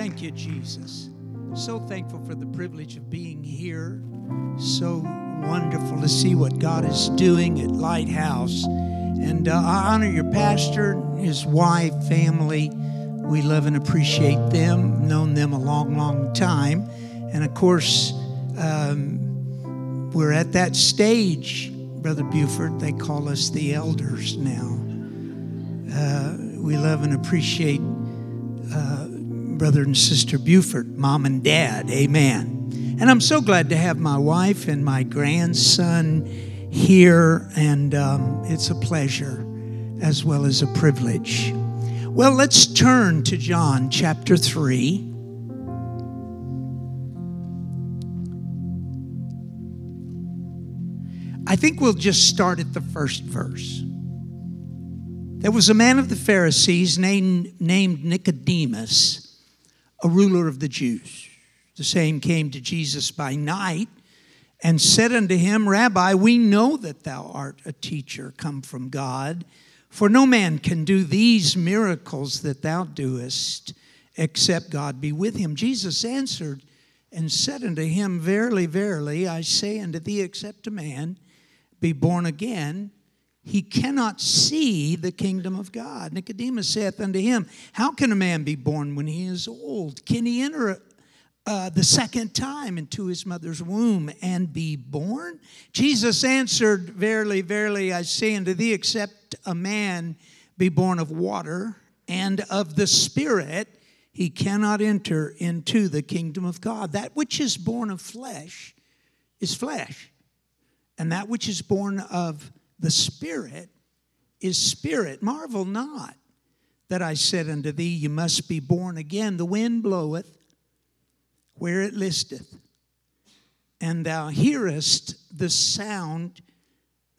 Thank you, Jesus. So thankful for the privilege of being here. So wonderful to see what God is doing at Lighthouse. And uh, I honor your pastor, his wife, family. We love and appreciate them, known them a long, long time. And of course, um, we're at that stage, Brother Buford. They call us the elders now. Uh, we love and appreciate Brother and Sister Buford, Mom and Dad. Amen. And I'm so glad to have my wife and my grandson here, and um, it's a pleasure as well as a privilege. Well, let's turn to John chapter 3. I think we'll just start at the first verse. There was a man of the Pharisees named, named Nicodemus, a ruler of the Jews. The same came to Jesus by night and said unto him, Rabbi, we know that thou art a teacher come from God, for no man can do these miracles that thou doest except God be with him. Jesus answered and said unto him, Verily, verily, I say unto thee, except a man be born again, he cannot see the kingdom of God. Nicodemus saith unto him, How can a man be born when he is old? Can he enter uh, the second time into his mother's womb and be born? Jesus answered, Verily, verily, I say unto thee, except a man be born of water and of the Spirit, he cannot enter into the kingdom of God. That which is born of flesh is flesh, and that which is born of the Spirit is spirit. Marvel not that I said unto thee, You must be born again. The wind bloweth where it listeth, and thou hearest the sound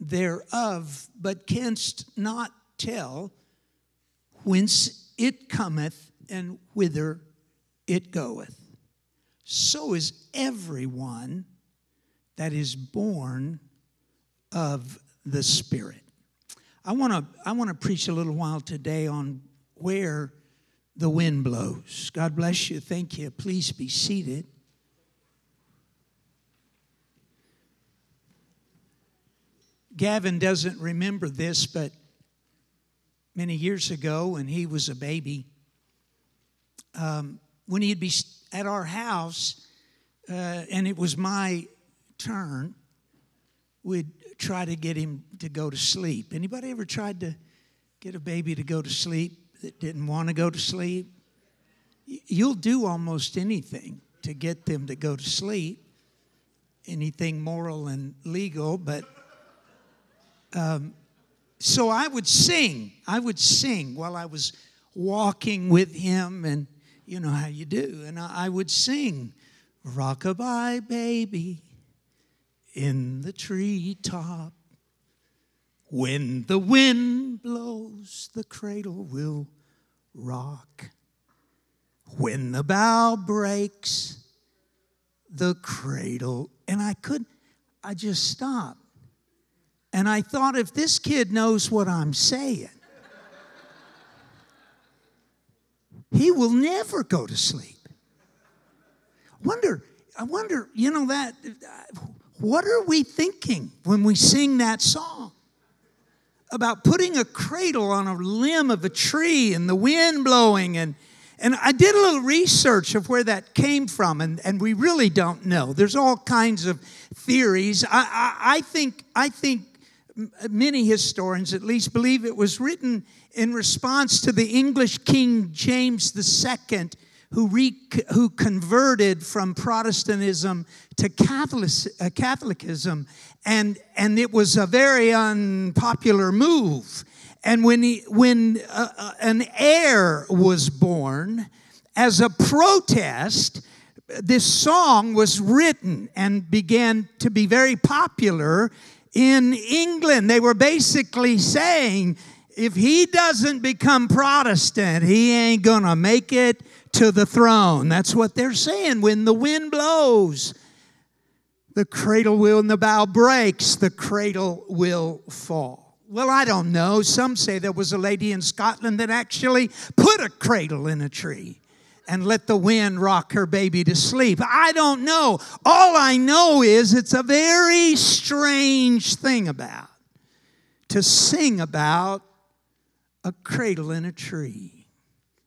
thereof, but canst not tell whence it cometh and whither it goeth. So is everyone that is born of the Spirit. I want to I want to preach a little while today on where the wind blows. God bless you. Thank you. Please be seated. Gavin doesn't remember this, but many years ago when he was a baby, um, when he'd be at our house uh, and it was my turn, we'd try to get him to go to sleep. Anybody ever tried to get a baby to go to sleep that didn't want to go to sleep? You'll do almost anything to get them to go to sleep, anything moral and legal, but um, so I would sing. I would sing while I was walking with him, and you know how you do. And I, I would sing, Rockabye Baby in the treetop. When the wind blows, the cradle will rock. When the bough breaks, the cradle. And I couldn't. I just stopped. And I thought, if this kid knows what I'm saying, he will never go to sleep. Wonder, I wonder, you know, that what are we thinking when we sing that song? About putting a cradle on a limb of a tree and the wind blowing and and I did a little research of where that came from, and, and we really don't know. There's all kinds of theories. I, I, I think I think many historians at least believe it was written in response to the English King James II who, re, who converted from Protestantism to Catholic, uh, Catholicism, and, and it was a very unpopular move. And when, he, when uh, uh, an heir was born, as a protest, this song was written and began to be very popular in England. They were basically saying, if he doesn't become Protestant, he ain't gonna make it to the throne. That's what they're saying. When the wind blows, the cradle will and the bough breaks, the cradle will fall. Well, I don't know. Some say there was a lady in Scotland that actually put a cradle in a tree and let the wind rock her baby to sleep. I don't know. All I know is it's a very strange thing about to sing about a cradle in a tree.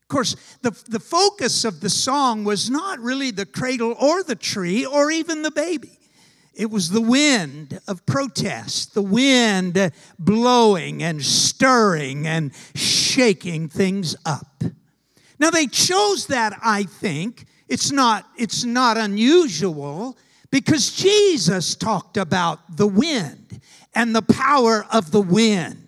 Of course, the, the focus of the song was not really the cradle or the tree or even the baby. It was the wind of protest, the wind blowing and stirring and shaking things up. Now they chose that, I think. It's not, it's not unusual because Jesus talked about the wind and the power of the wind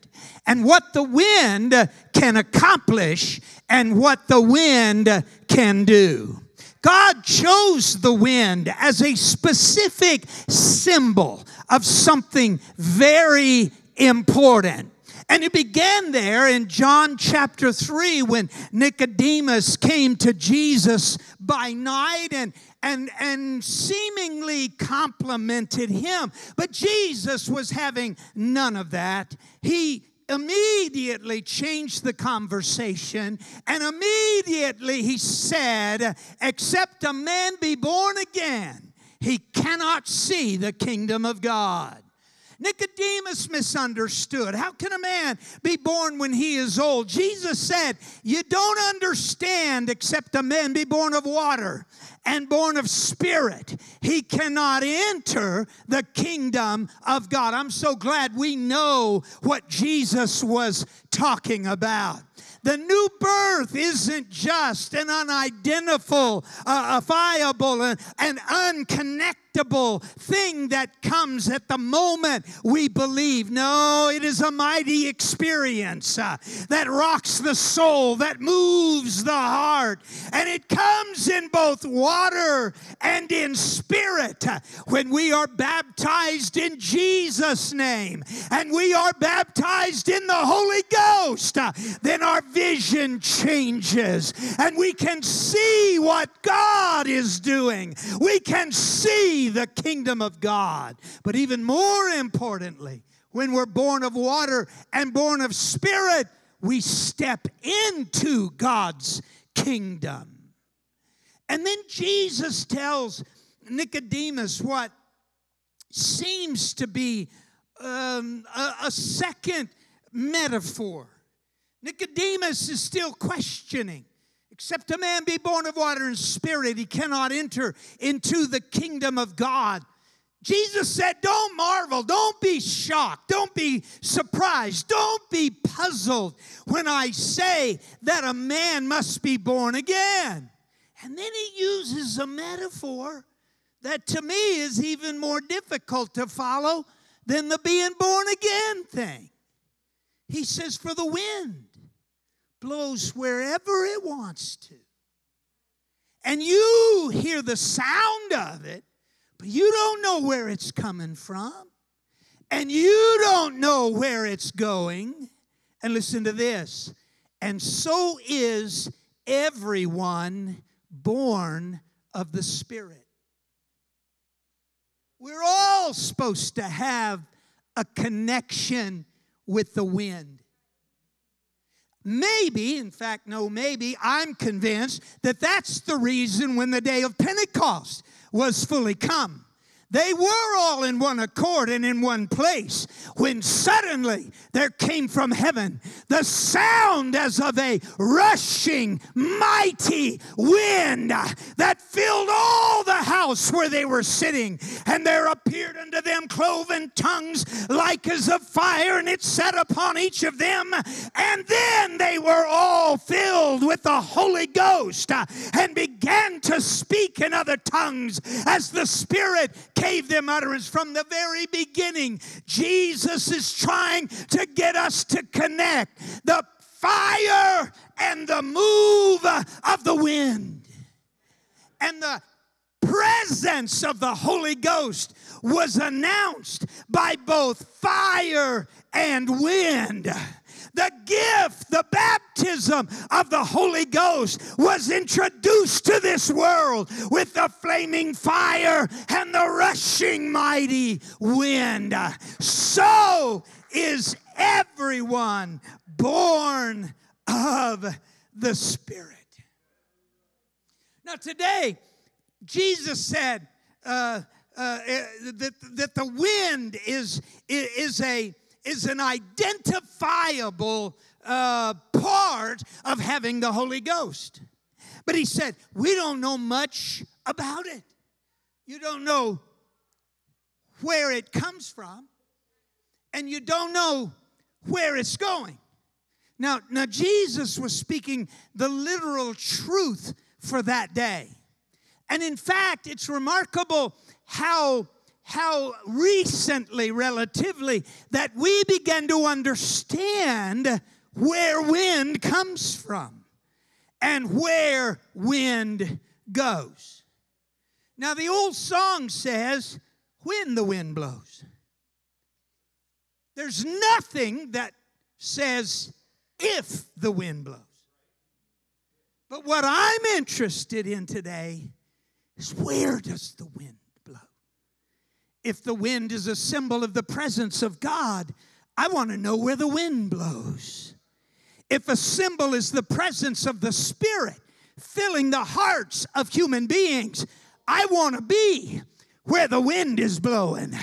and what the wind can accomplish and what the wind can do. God chose the wind as a specific symbol of something very important. And it began there in John chapter 3 when Nicodemus came to Jesus by night and, and, and seemingly complimented him. But Jesus was having none of that. He immediately changed the conversation and immediately he said, Except a man be born again, he cannot see the kingdom of God. Nicodemus misunderstood. How can a man be born when he is old? Jesus said, You don't understand except a man be born of water and born of spirit. He cannot enter the kingdom of God. I'm so glad we know what Jesus was talking about. The new birth isn't just an unidentifiable, uh, viable, and, and unconnected thing that comes at the moment we believe. No, it is a mighty experience uh, that rocks the soul, that moves the heart, and it comes in both water and in spirit. When we are baptized in Jesus' name and we are baptized in the Holy Ghost, then our vision changes and we can see what God is doing. We can see the kingdom of God. But even more importantly, when we're born of water and born of spirit, we step into God's kingdom. And then Jesus tells Nicodemus what seems to be um, a, a second metaphor. Nicodemus is still questioning. Except a man be born of water and spirit, he cannot enter into the kingdom of God. Jesus said, Don't marvel, don't be shocked, don't be surprised, don't be puzzled when I say that a man must be born again. And then he uses a metaphor that to me is even more difficult to follow than the being born again thing. He says, For the wind blows wherever it wants to. And you hear the sound of it, but you don't know where it's coming from. And you don't know where it's going. And listen to this. And so is everyone born of the Spirit. We're all supposed to have a connection with the wind. Maybe, in fact, no, maybe, I'm convinced that that's the reason when the day of Pentecost was fully come they were all in one accord and in one place when suddenly there came from heaven the sound as of a rushing, mighty wind that filled all the house where they were sitting. And there appeared unto them cloven tongues like as of fire, and it sat upon each of them. And then they were all filled with the Holy Ghost and began to speak in other tongues as the Spirit gave them utterance from the very beginning. Jesus is trying to get us to connect the fire and the move of the wind and the presence of the Holy Ghost was announced by both fire and wind the gift, the baptism of the Holy Ghost was introduced to this world with the flaming fire and the rushing mighty wind. So is everyone born of the Spirit. Now, today, Jesus said uh, uh, that, that the wind is, is, a, is an identifiable uh, part of having the Holy Ghost. But he said, we don't know much about it. You don't know where it comes from, and you don't know where it's going. Now, now Jesus was speaking the literal truth for that day. And in fact, it's remarkable how how recently relatively that we began to understand where wind comes from and where wind goes. Now, the old song says, when the wind blows. There's nothing that says if the wind blows. But what I'm interested in today is where does the wind? If the wind is a symbol of the presence of God, I want to know where the wind blows. If a symbol is the presence of the Spirit filling the hearts of human beings, I want to be where the wind is blowing.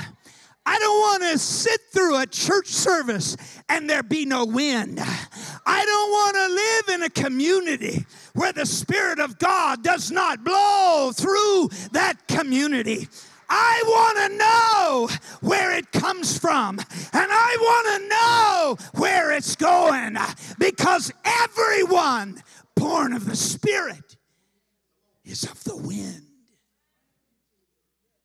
I don't want to sit through a church service and there be no wind. I don't want to live in a community where the Spirit of God does not blow through that community. I want to know where it comes from and I want to know where it's going because everyone born of the Spirit is of the wind.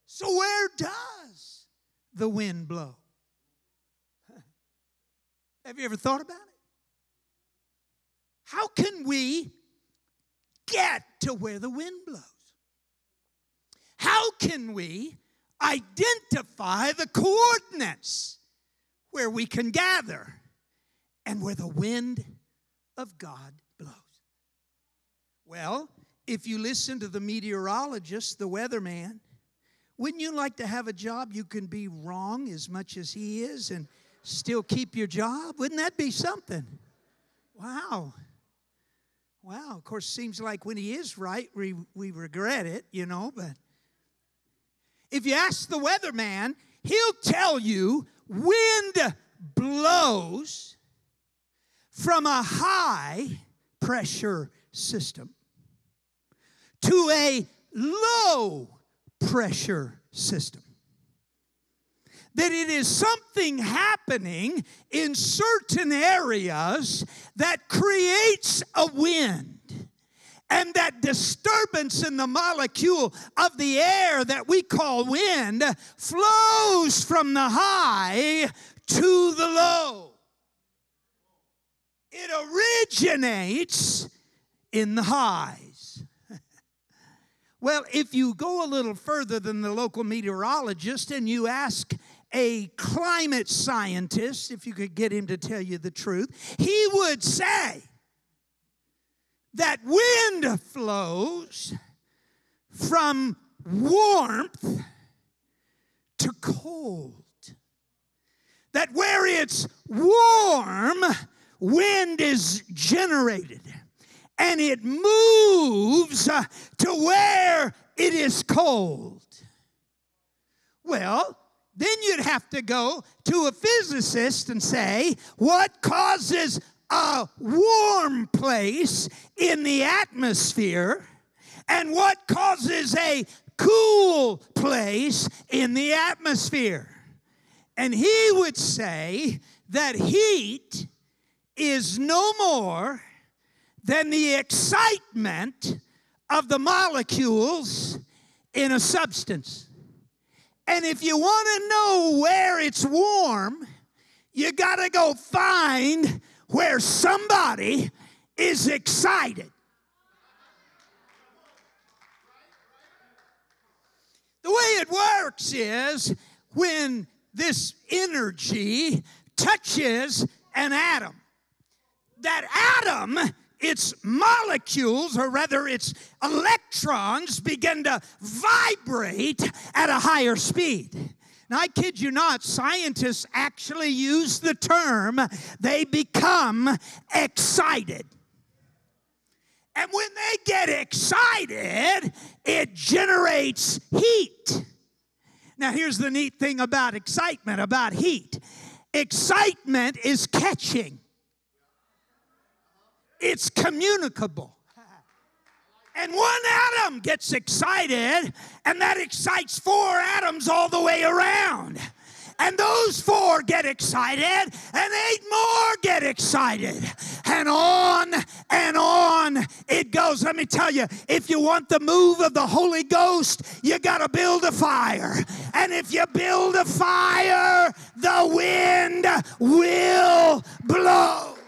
So, where does the wind blow? Have you ever thought about it? How can we get to where the wind blows? How can we identify the coordinates where we can gather and where the wind of God blows? Well, if you listen to the meteorologist, the weatherman, wouldn't you like to have a job you can be wrong as much as he is and still keep your job? Wouldn't that be something? Wow. Wow. Of course, seems like when he is right, we, we regret it, you know, but if you ask the weatherman, he'll tell you wind blows from a high pressure system to a low pressure system. That it is something happening in certain areas that creates a wind. And that disturbance in the molecule of the air that we call wind flows from the high to the low. It originates in the highs. Well, if you go a little further than the local meteorologist and you ask a climate scientist, if you could get him to tell you the truth, he would say that wind flows from warmth to cold. That where it's warm, wind is generated and it moves uh, to where it is cold. Well, then you'd have to go to a physicist and say, what causes a warm place in the atmosphere and what causes a cool place in the atmosphere? And he would say that heat is no more than the excitement of the molecules in a substance. And if you want to know where it's warm, you got to go find where somebody is excited. The way it works is when this energy touches an atom, that atom its molecules, or rather its electrons, begin to vibrate at a higher speed. Now, I kid you not, scientists actually use the term they become excited. And when they get excited, it generates heat. Now, here's the neat thing about excitement, about heat excitement is catching, it's communicable. And one atom gets excited, and that excites four atoms all the way around and those four get excited, and eight more get excited, and on and on it goes. Let me tell you, if you want the move of the Holy Ghost, you got to build a fire. And if you build a fire, the wind will blow.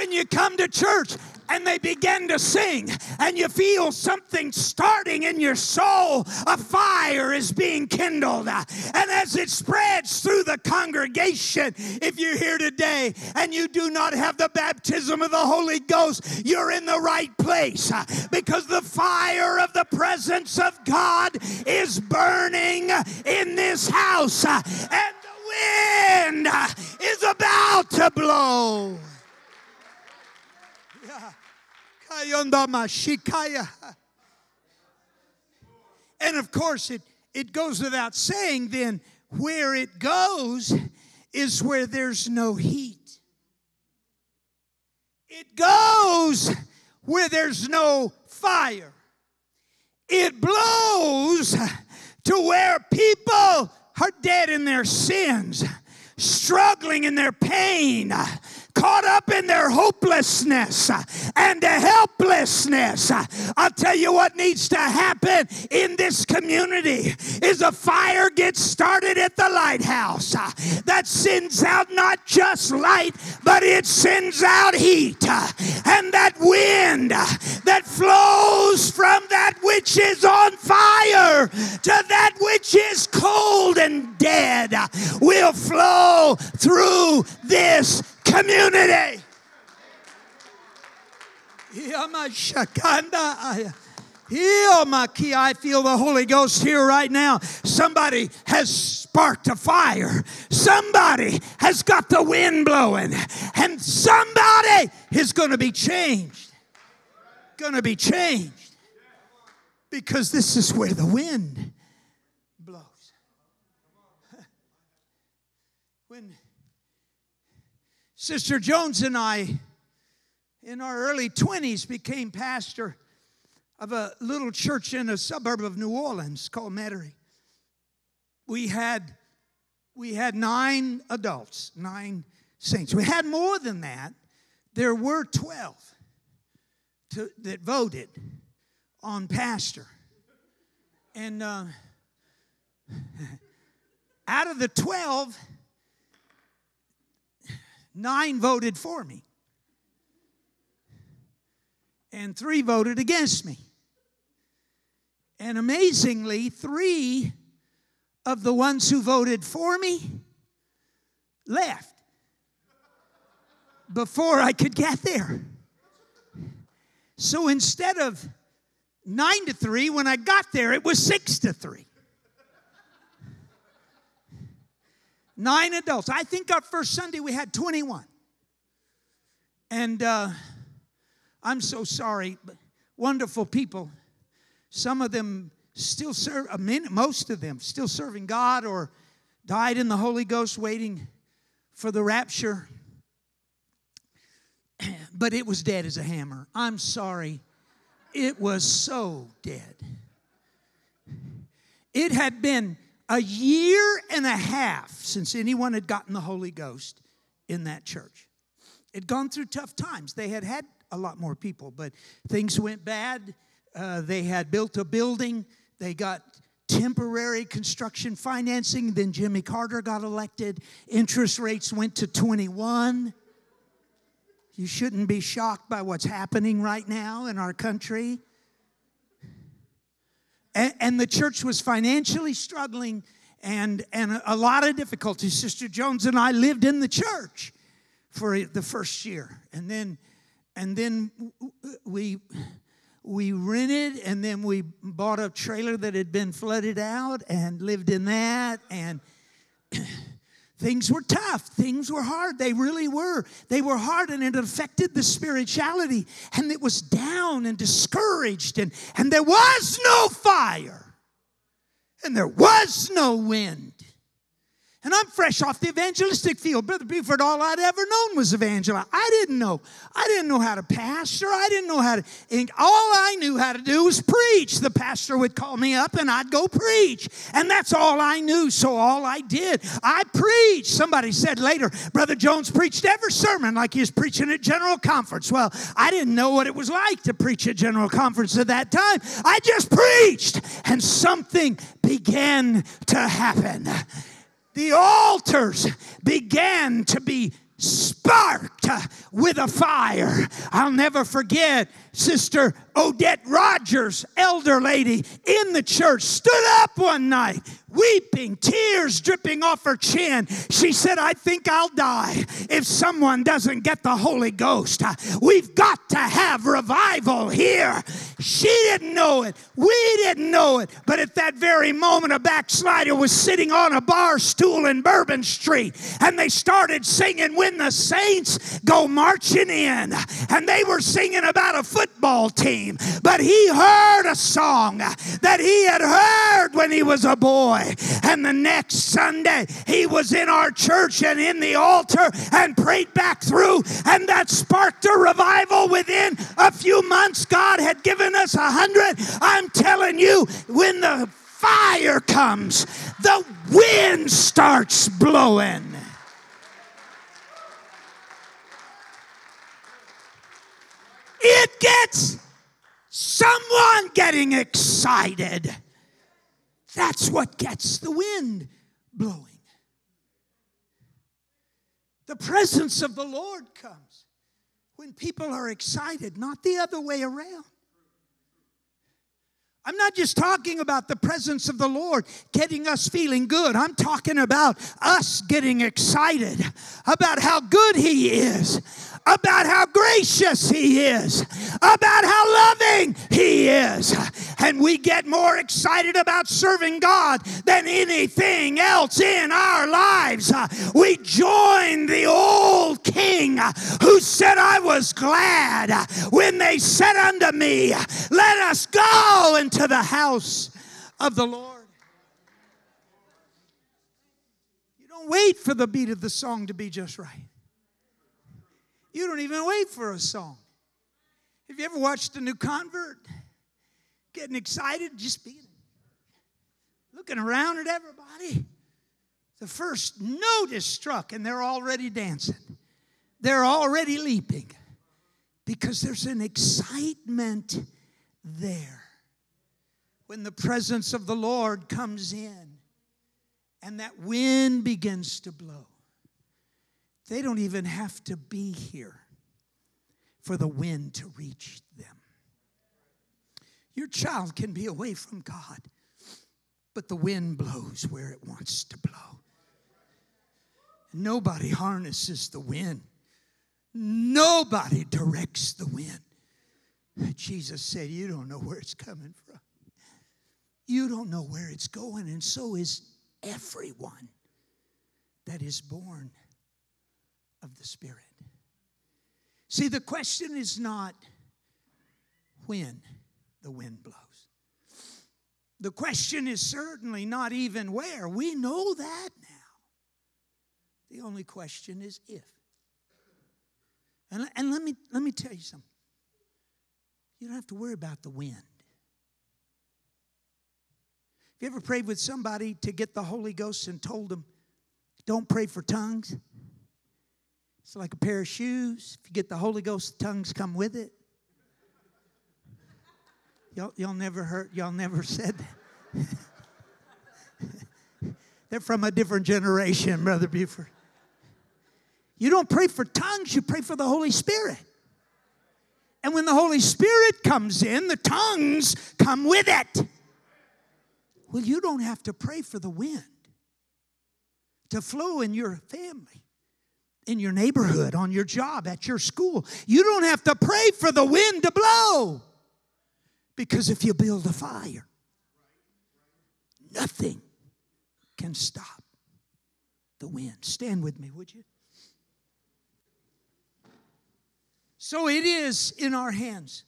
When you come to church, and they begin to sing, and you feel something starting in your soul. A fire is being kindled. And as it spreads through the congregation, if you're here today and you do not have the baptism of the Holy Ghost, you're in the right place because the fire of the presence of God is burning in this house, and the wind is about to blow. And of course, it, it goes without saying then, where it goes is where there's no heat. It goes where there's no fire. It blows to where people are dead in their sins, struggling in their pain, caught up in their hopelessness and helplessness. I'll tell you what needs to happen in this community is a fire gets started at the lighthouse that sends out not just light, but it sends out heat. And that wind that flows from that which is on fire to that which is cold and dead will flow through community. I feel the Holy Ghost here right now. Somebody has sparked a fire. Somebody has got the wind blowing. And somebody is going to be changed. Going to be changed. Because this is where the wind blows. When Sister Jones and I, in our early 20s, became pastor of a little church in a suburb of New Orleans called Metairie. We had, we had nine adults, nine saints. We had more than that. There were 12 to, that voted on pastor. And uh, out of the 12, Nine voted for me, and three voted against me. And amazingly, three of the ones who voted for me left before I could get there. So instead of nine to three, when I got there, it was six to three. Nine adults. I think our first Sunday we had 21. And uh, I'm so sorry, but wonderful people. Some of them still serve, mean, most of them still serving God or died in the Holy Ghost waiting for the rapture. But it was dead as a hammer. I'm sorry. It was so dead. It had been a year and a half since anyone had gotten the Holy Ghost in that church. It'd gone through tough times. They had had a lot more people, but things went bad. Uh, they had built a building. They got temporary construction financing. Then Jimmy Carter got elected. Interest rates went to 21. You shouldn't be shocked by what's happening right now in our country. And, and the church was financially struggling and, and a lot of difficulties. Sister Jones and I lived in the church for the first year. And then, and then we, we rented and then we bought a trailer that had been flooded out and lived in that. And Things were tough. Things were hard. They really were. They were hard and it affected the spirituality. And it was down and discouraged. And, and there was no fire. And there was no wind. And I'm fresh off the evangelistic field. Brother Buford, all I'd ever known was evangelize. I didn't know. I didn't know how to pastor. I didn't know how to. All I knew how to do was preach. The pastor would call me up and I'd go preach. And that's all I knew. So all I did, I preached. Somebody said later, Brother Jones preached every sermon like he was preaching at General Conference. Well, I didn't know what it was like to preach at General Conference at that time. I just preached. And something began to happen the altars began to be sparked with a fire. I'll never forget Sister Odette Rogers, elder lady in the church, stood up one night, weeping, tears dripping off her chin. She said, I think I'll die if someone doesn't get the Holy Ghost. We've got to have revival here. She didn't know it. We didn't know it. But at that very moment, a backslider was sitting on a bar stool in Bourbon Street, and they started singing, When the Saints Go Marching In. And they were singing about a football team, but he heard a song that he had heard when he was a boy. And the next Sunday, he was in our church and in the altar and prayed back through, and that sparked a revival within a few months. God had given us a hundred. I'm telling you, when the fire comes, the wind starts blowing. It gets someone getting excited. That's what gets the wind blowing. The presence of the Lord comes when people are excited, not the other way around. I'm not just talking about the presence of the Lord getting us feeling good. I'm talking about us getting excited about how good He is, about how gracious He is, about how loving He is. And we get more excited about serving God than anything else in our lives. We join the old king who said, I was glad when they said unto me, Let us go into the house of the Lord. You don't wait for the beat of the song to be just right. You don't even wait for a song. Have you ever watched a new convert getting excited, just being looking around at everybody? The first note is struck, and they're already dancing. They're already leaping because there's an excitement there. When the presence of the Lord comes in and that wind begins to blow, they don't even have to be here for the wind to reach them. Your child can be away from God, but the wind blows where it wants to blow. Nobody harnesses the wind, nobody directs the wind. Jesus said, You don't know where it's coming from. You don't know where it's going, and so is everyone that is born of the Spirit. See, the question is not when the wind blows. The question is certainly not even where. We know that now. The only question is if. And, and let, me, let me tell you something. You don't have to worry about the wind. Have you ever prayed with somebody to get the Holy Ghost and told them, don't pray for tongues? It's like a pair of shoes. If you get the Holy Ghost, tongues come with it. Y'all, y'all never heard, y'all never said that. They're from a different generation, Brother Buford. You don't pray for tongues, you pray for the Holy Spirit. And when the Holy Spirit comes in, the tongues come with it. Well, you don't have to pray for the wind to flow in your family in your neighborhood, on your job, at your school. You don't have to pray for the wind to blow. Because if you build a fire, nothing can stop the wind. Stand with me, would you? So it is in our hands.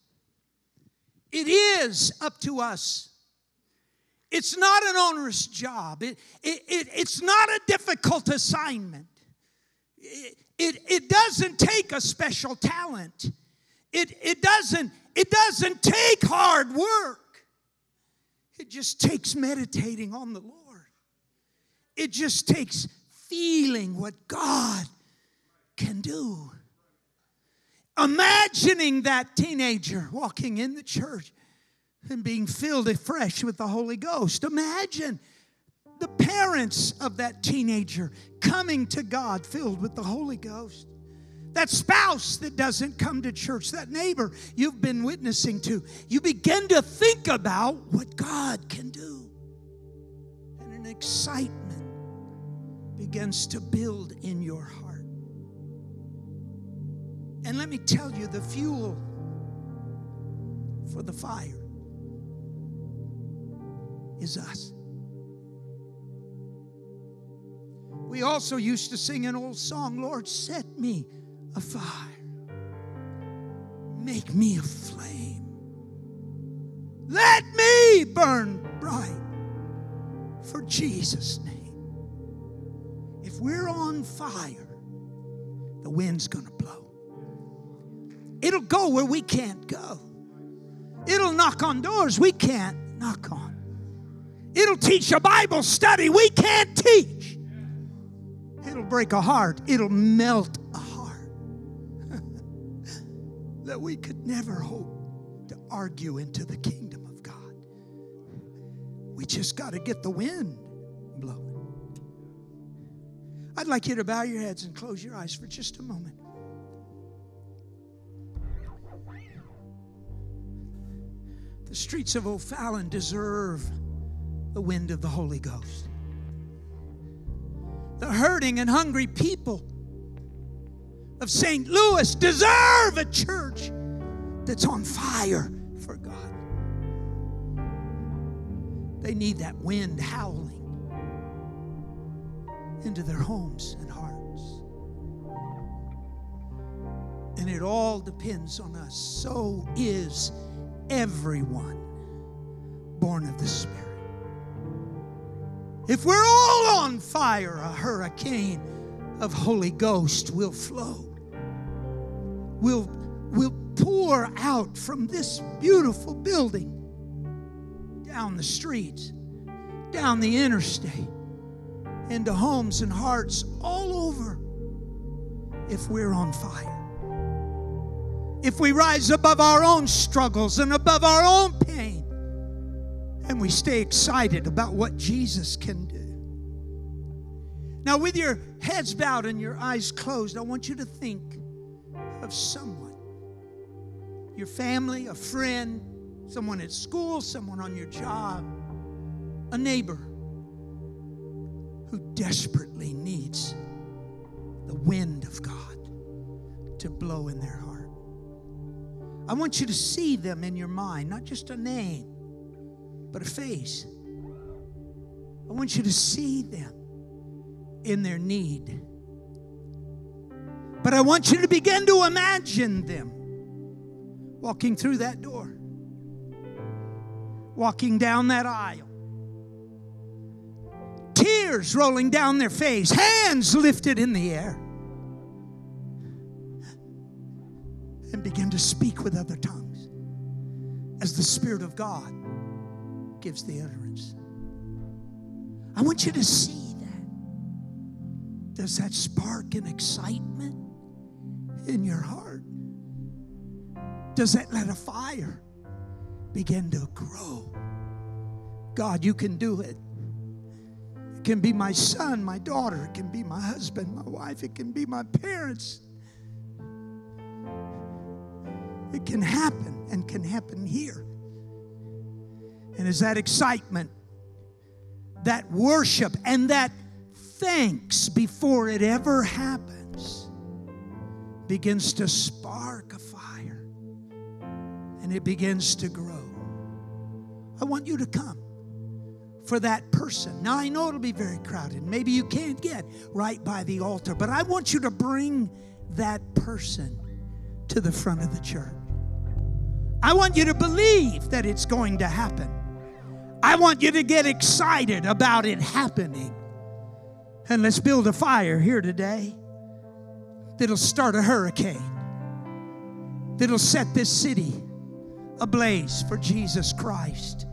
It is up to us. It's not an onerous job. It, it, it, it's not a difficult assignment. It, it, doesn't take a special talent. It, it, doesn't, it doesn't take hard work. It just takes meditating on the Lord. It just takes feeling what God can do. Imagining that teenager walking in the church and being filled afresh with the Holy Ghost. Imagine the parents of that teenager coming to God filled with the Holy Ghost. That spouse that doesn't come to church, that neighbor you've been witnessing to, you begin to think about what God can do. And an excitement begins to build in your heart. And let me tell you the fuel for the fire is us. We also used to sing an old song Lord, set me afire, make me a flame, let me burn bright for Jesus' name. If we're on fire, the wind's gonna blow. It'll go where we can't go. It'll knock on doors we can't knock on. It'll teach a Bible study we can't teach. Break a heart, it'll melt a heart that we could never hope to argue into the kingdom of God. We just got to get the wind blowing. I'd like you to bow your heads and close your eyes for just a moment. The streets of O'Fallon deserve the wind of the Holy Ghost the hurting and hungry people of St. Louis deserve a church that's on fire for God. They need that wind howling into their homes and hearts. And it all depends on us. So is everyone born of the Spirit. If we're all on fire, a hurricane of Holy Ghost will flow. Will will pour out from this beautiful building down the streets, down the interstate, into homes and hearts all over if we're on fire. If we rise above our own struggles and above our own pain and we stay excited about what Jesus can do. Now, with your heads bowed and your eyes closed, I want you to think of someone your family, a friend, someone at school, someone on your job, a neighbor who desperately needs the wind of God to blow in their heart. I want you to see them in your mind, not just a name but a face. I want you to see them in their need. But I want you to begin to imagine them walking through that door, walking down that aisle, tears rolling down their face, hands lifted in the air, and begin to speak with other tongues as the Spirit of God gives the utterance. I want you to see that. Does that spark an excitement in your heart? Does that let a fire begin to grow? God, you can do it. It can be my son, my daughter, it can be my husband, my wife, it can be my parents. It can happen and can happen here. And is that excitement, that worship, and that thanks before it ever happens begins to spark a fire and it begins to grow. I want you to come for that person. Now, I know it'll be very crowded. Maybe you can't get right by the altar, but I want you to bring that person to the front of the church. I want you to believe that it's going to happen. I want you to get excited about it happening. And let's build a fire here today that'll start a hurricane, that'll set this city ablaze for Jesus Christ,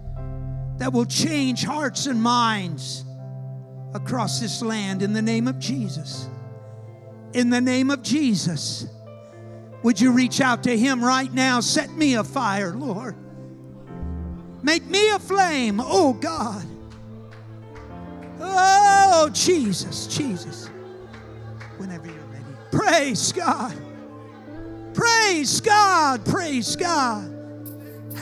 that will change hearts and minds across this land in the name of Jesus. In the name of Jesus. Would you reach out to Him right now? Set me afire, Lord. Make me a flame, oh God. Oh, Jesus, Jesus. Whenever you're ready. Praise God. Praise God. Praise God.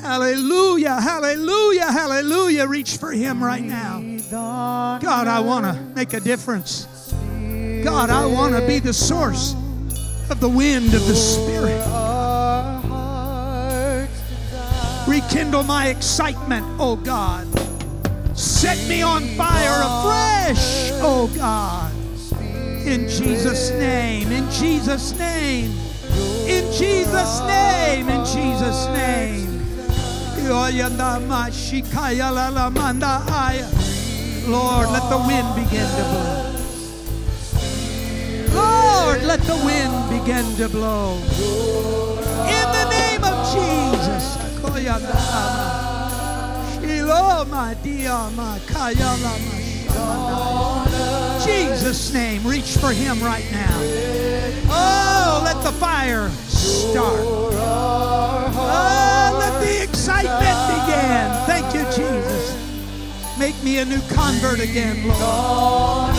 Hallelujah. Hallelujah. Hallelujah. Reach for Him right now. God, I want to make a difference. God, I want to be the source of the wind of the Spirit. Rekindle my excitement, oh God. Set me on fire afresh, oh God. In Jesus' name, in Jesus' name, in Jesus' name, in Jesus' name. Lord, let the wind begin to blow. Lord, let the wind begin to blow. In Jesus. Name, reach for him right now. Oh, let the fire start. Oh, let the excitement begin. Thank you, Jesus. Make me a new convert again, Lord.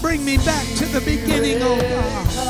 Bring me back to the beginning, oh God.